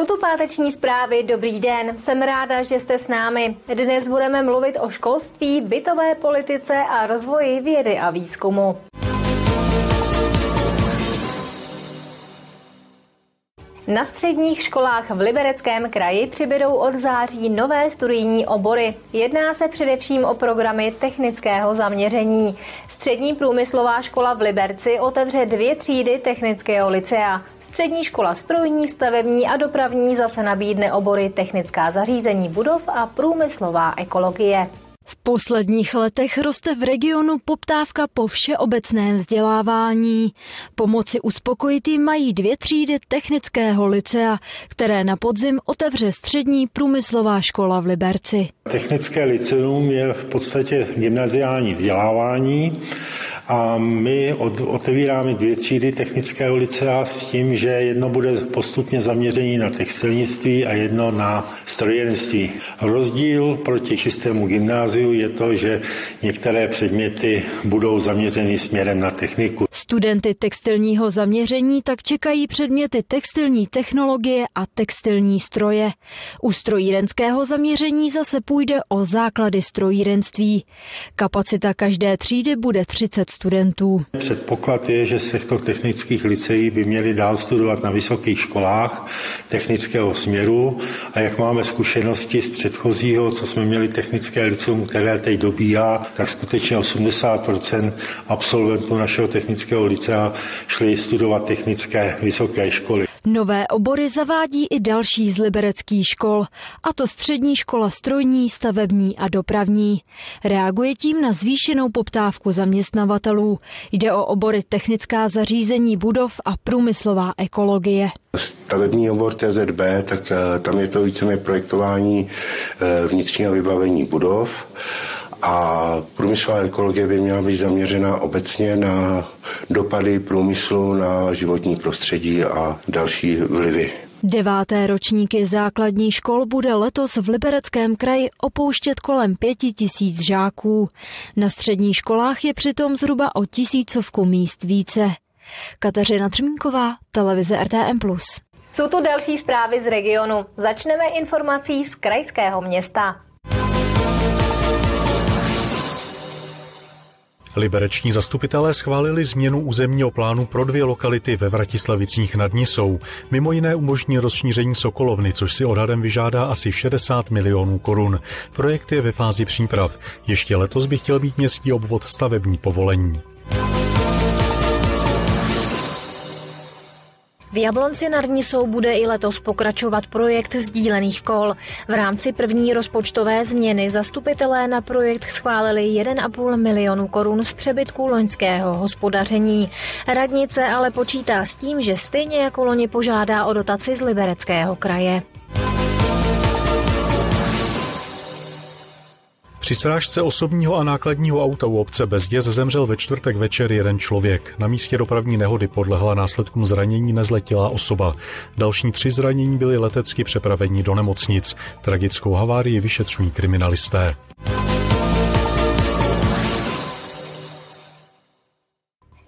Jsou tu páteční zprávy, dobrý den, jsem ráda, že jste s námi. Dnes budeme mluvit o školství, bytové politice a rozvoji vědy a výzkumu. Na středních školách v Libereckém kraji přibydou od září nové studijní obory. Jedná se především o programy technického zaměření. Střední průmyslová škola v Liberci otevře dvě třídy technického licea. Střední škola strojní, stavební a dopravní zase nabídne obory technická zařízení budov a průmyslová ekologie. V posledních letech roste v regionu poptávka po všeobecném vzdělávání. Pomoci uspokojit jim mají dvě třídy technického licea, které na podzim otevře střední průmyslová škola v Liberci. Technické liceum je v podstatě gymnaziální vzdělávání a my otevíráme dvě třídy technického licea s tím, že jedno bude postupně zaměření na textilnictví a jedno na strojírenství. Rozdíl proti čistému gymnáziu je to, že některé předměty budou zaměřeny směrem na techniku. Studenty textilního zaměření tak čekají předměty textilní technologie a textilní stroje. U strojírenského zaměření zase půjde o základy strojírenství. Kapacita každé třídy bude 30 studentů. Předpoklad je, že z těchto technických liceí by měli dál studovat na vysokých školách technického směru a jak máme zkušenosti z předchozího, co jsme měli technické liceum, které teď dobíhá, tak skutečně 80% absolventů našeho technického licea šli studovat technické vysoké školy. Nové obory zavádí i další z libereckých škol, a to střední škola strojní, stavební a dopravní. Reaguje tím na zvýšenou poptávku zaměstnavatelů. Jde o obory technická zařízení budov a průmyslová ekologie. Stavební obor TZB, tak eh, tam je to víceméně projektování eh, vnitřního vybavení budov a průmyslová ekologie by měla být zaměřena obecně na dopady průmyslu na životní prostředí a další vlivy. Deváté ročníky základní škol bude letos v Libereckém kraji opouštět kolem pěti tisíc žáků. Na středních školách je přitom zhruba o tisícovku míst více. Kateřina Třmínková, televize RTM+. Jsou tu další zprávy z regionu. Začneme informací z krajského města. Libereční zastupitelé schválili změnu územního plánu pro dvě lokality ve Vratislavicích nad Nisou. Mimo jiné umožní rozšíření Sokolovny, což si odhadem vyžádá asi 60 milionů korun. Projekt je ve fázi příprav. Ještě letos by chtěl být městský obvod stavební povolení. V Jablonci nad Nisou bude i letos pokračovat projekt sdílených kol. V rámci první rozpočtové změny zastupitelé na projekt schválili 1,5 milionu korun z přebytku loňského hospodaření. Radnice ale počítá s tím, že stejně jako loni požádá o dotaci z Libereckého kraje. Při srážce osobního a nákladního auta u obce Bezděz zemřel ve čtvrtek večer jeden člověk. Na místě dopravní nehody podlehla následkům zranění nezletilá osoba. Další tři zranění byly letecky přepraveni do nemocnic. Tragickou havárii vyšetřují kriminalisté.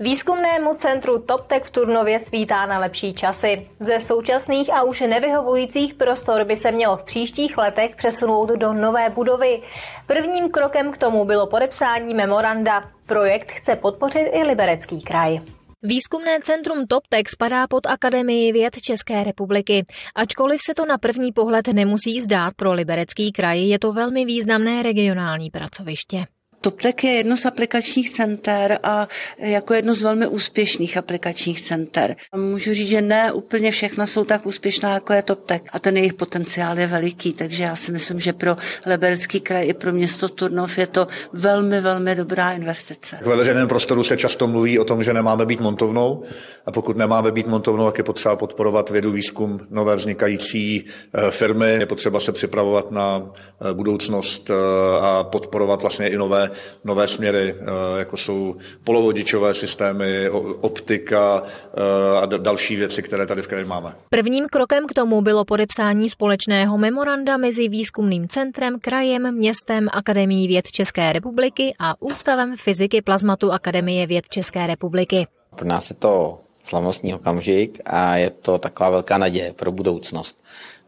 Výzkumnému centru TopTech v Turnově svítá na lepší časy. Ze současných a už nevyhovujících prostor by se mělo v příštích letech přesunout do nové budovy. Prvním krokem k tomu bylo podepsání memoranda. Projekt chce podpořit i Liberecký kraj. Výzkumné centrum TopTech spadá pod Akademii věd České republiky. Ačkoliv se to na první pohled nemusí zdát pro Liberecký kraj, je to velmi významné regionální pracoviště. TopTech je jedno z aplikačních center a jako jedno z velmi úspěšných aplikačních center. Můžu říct, že ne úplně všechna jsou tak úspěšná, jako je TopTech a ten jejich potenciál je veliký, takže já si myslím, že pro Liberecký kraj i pro město Turnov je to velmi, velmi dobrá investice. V veřejném prostoru se často mluví o tom, že nemáme být montovnou a pokud nemáme být montovnou, tak je potřeba podporovat vědu, výzkum, nové vznikající eh, firmy, je potřeba se připravovat na eh, budoucnost eh, a podporovat vlastně i nové nové směry, eh, jako jsou polovodičové systémy, optika eh, a další věci, které tady v kraji máme. Prvním krokem k tomu bylo podepsání společného memoranda mezi výzkumným centrem, krajem, městem, Akademií věd České republiky a Ústavem fyziky plazmatu Akademie věd České republiky. Pro nás je to slavnostní okamžik a je to taková velká naděje pro budoucnost,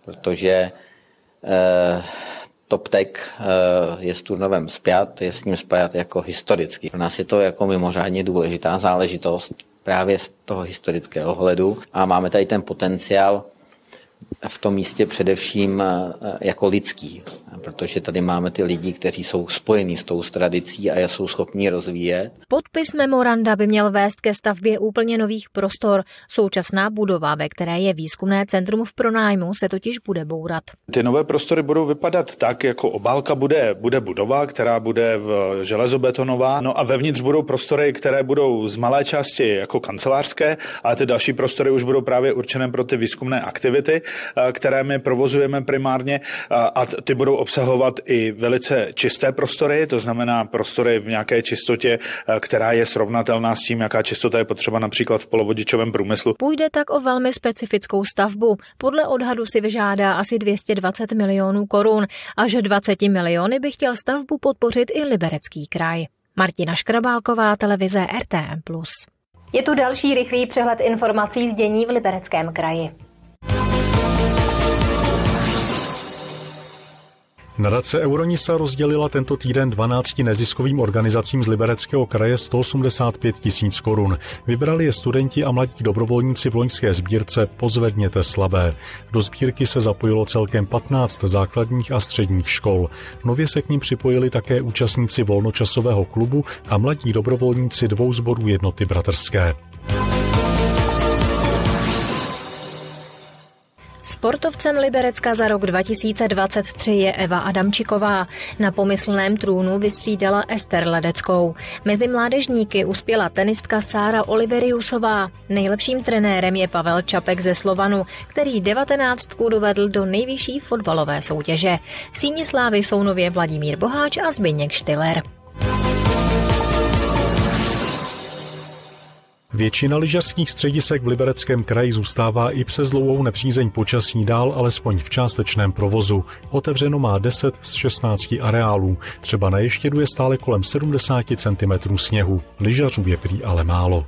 protože eh, TopTech eh, je s Turnovem spjat, je s ním spjat jako historicky. Pro nás je to jako mimořádně důležitá záležitost právě z toho historického ohledu a máme tady ten potenciál v tom místě především eh, jako lidský, protože tady máme ty lidi, kteří jsou spojení s tou tradicí a jsou schopni rozvíjet. Podpis memoranda by měl vést ke stavbě úplně nových prostor. Současná budova, ve které je výzkumné centrum v pronájmu, se totiž bude bourat. Ty nové prostory budou vypadat tak, jako obálka bude, bude budova, která bude v železobetonová, no a vevnitř budou prostory, které budou z malé části jako kancelářské, ale ty další prostory už budou právě určené pro ty výzkumné aktivity Eh, které my provozujeme primárně a ty budou obsahovat i velice čisté prostory, to znamená prostory v nějaké čistotě, která je srovnatelná s tím, jaká čistota je potřeba například v polovodičovém průmyslu. Půjde tak o velmi specifickou stavbu. Podle odhadu si vyžádá asi 220 milionů korun, až 20 miliony by chtěl stavbu podpořit i Liberecký kraj. Martina Škrabálková, televize RTM+. Je tu další rychlý přehled informací z dění v Libereckém kraji. Nadace Euronisa rozdělila tento týden 12 neziskovým organizacím z Libereckého kraje 185 tisíc korun. Vybrali je studenti a mladí dobrovolníci v loňské sbírce Pozvedněte slabé. Do sbírky se zapojilo celkem 15 základních a středních škol. Nově se k ním připojili také účastníci volnočasového klubu a mladí dobrovolníci dvou zborů jednoty bratrské. Sportovcem Liberecka za rok 2023 je Eva Adamčiková. Na pomyslném trůnu vystřídala Ester Ledeckou. Mezi mládežníky uspěla tenistka Sára Oliveriusová. Nejlepším trenérem je Pavel Čapek ze Slovanu, který 19 dovedl do nejvyšší fotbalové soutěže. Síně slávy jsou nově Vladimír Boháč a Zbyněk Štiller. Většina lyžařských středisek v Libereckém kraji zůstává i přes dlouhou nepřízeň počasí dál alespoň v částečném provozu. Otevřeno má 10 z 16 areálů. Třeba na Ještědu je stále kolem 70 cm sněhu. Lyžařů je prý ale málo.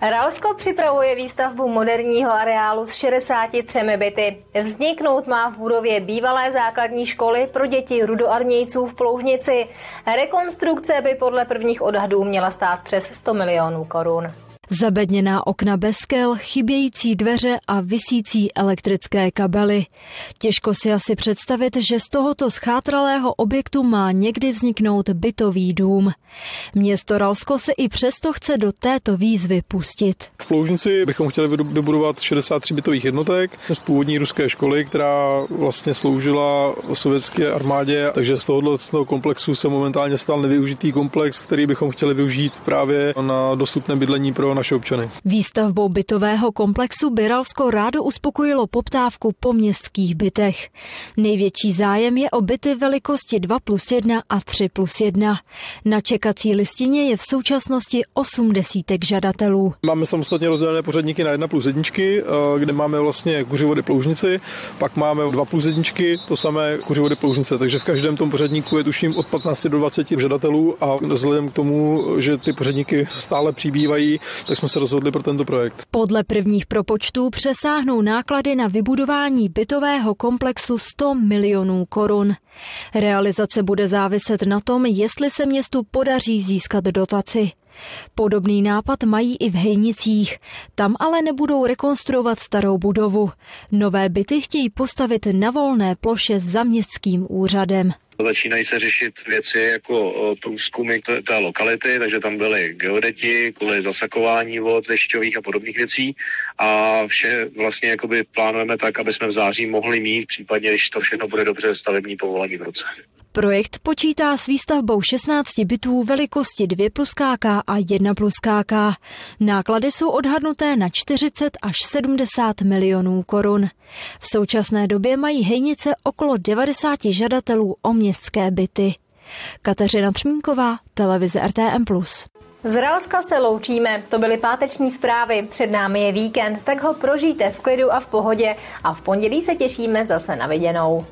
Ralsko připravuje výstavbu moderního areálu s 63 byty. Vzniknout má v budově bývalé základní školy pro děti rudoarmějců v Ploužnici. Rekonstrukce by podle prvních odhadů měla stát přes 100 milionů korun. Zabedněná okna bez kel, chybějící dveře a visící elektrické kabely. Těžko si asi představit, že z tohoto schátralého objektu má někdy vzniknout bytový dům. Město Ralsko se i přesto chce do této výzvy pustit. V Ploužnici bychom chtěli vybudovat 63 bytových jednotek z původní ruské školy, která vlastně sloužila sovětské armádě, takže z tohoto komplexu se momentálně stal nevyužitý komplex, který bychom chtěli využít právě na dostupné bydlení pro naše občany. Výstavbou bytového komplexu by Ralsko rádo uspokojilo poptávku po městských bytech. Největší zájem je o byty velikosti 2 plus 1 a 3 plus 1. Na čekací listině je v současnosti 8 desítek žadatelů. Máme samostatně rozdělené pořadníky na 1 plus 1, eh, kde máme vlastně kuřivody ploužnici, pak máme 2 plus 1, to samé kuřivody ploužnice, takže v každém tom pořadníku je tuším od 15 do 20 žadatelů a vzhledem k tomu, že ty pořadníky stále přibývají, tak jsme se rozhodli pro tento projekt. Podle prvních propočtů přesáhnou náklady na vybudování bytového komplexu 100 milionů korun. Realizace bude záviset na tom, jestli se městu podaří získat dotaci. Podobný nápad mají i v Hejnicích. Tam ale nebudou rekonstruovat starou budovu. Nové byty chtějí postavit na volné ploše za městským úřadem. Začínají se řešit věci jako průzkumy té lokality, takže tam byly geodeti kvůli zasakování vod dešťových a podobných věcí a vše vlastně plánujeme tak, aby jsme v září mohli mít, případně když to všechno bude dobře, stavební povolení v roce. Projekt počítá s výstavbou 16 bytů velikosti 2 plus KK a 1 plus KK. Náklady jsou odhadnuté na 40 až 70 milionů korun. V současné době mají hejnice okolo 90 žadatelů o městské byty. Kateřina Třmínková, televize RTM+. Z Ralska se loučíme, to byly páteční zprávy, před námi je víkend, tak ho prožijte v klidu a v pohodě a v pondělí se těšíme zase na viděnou.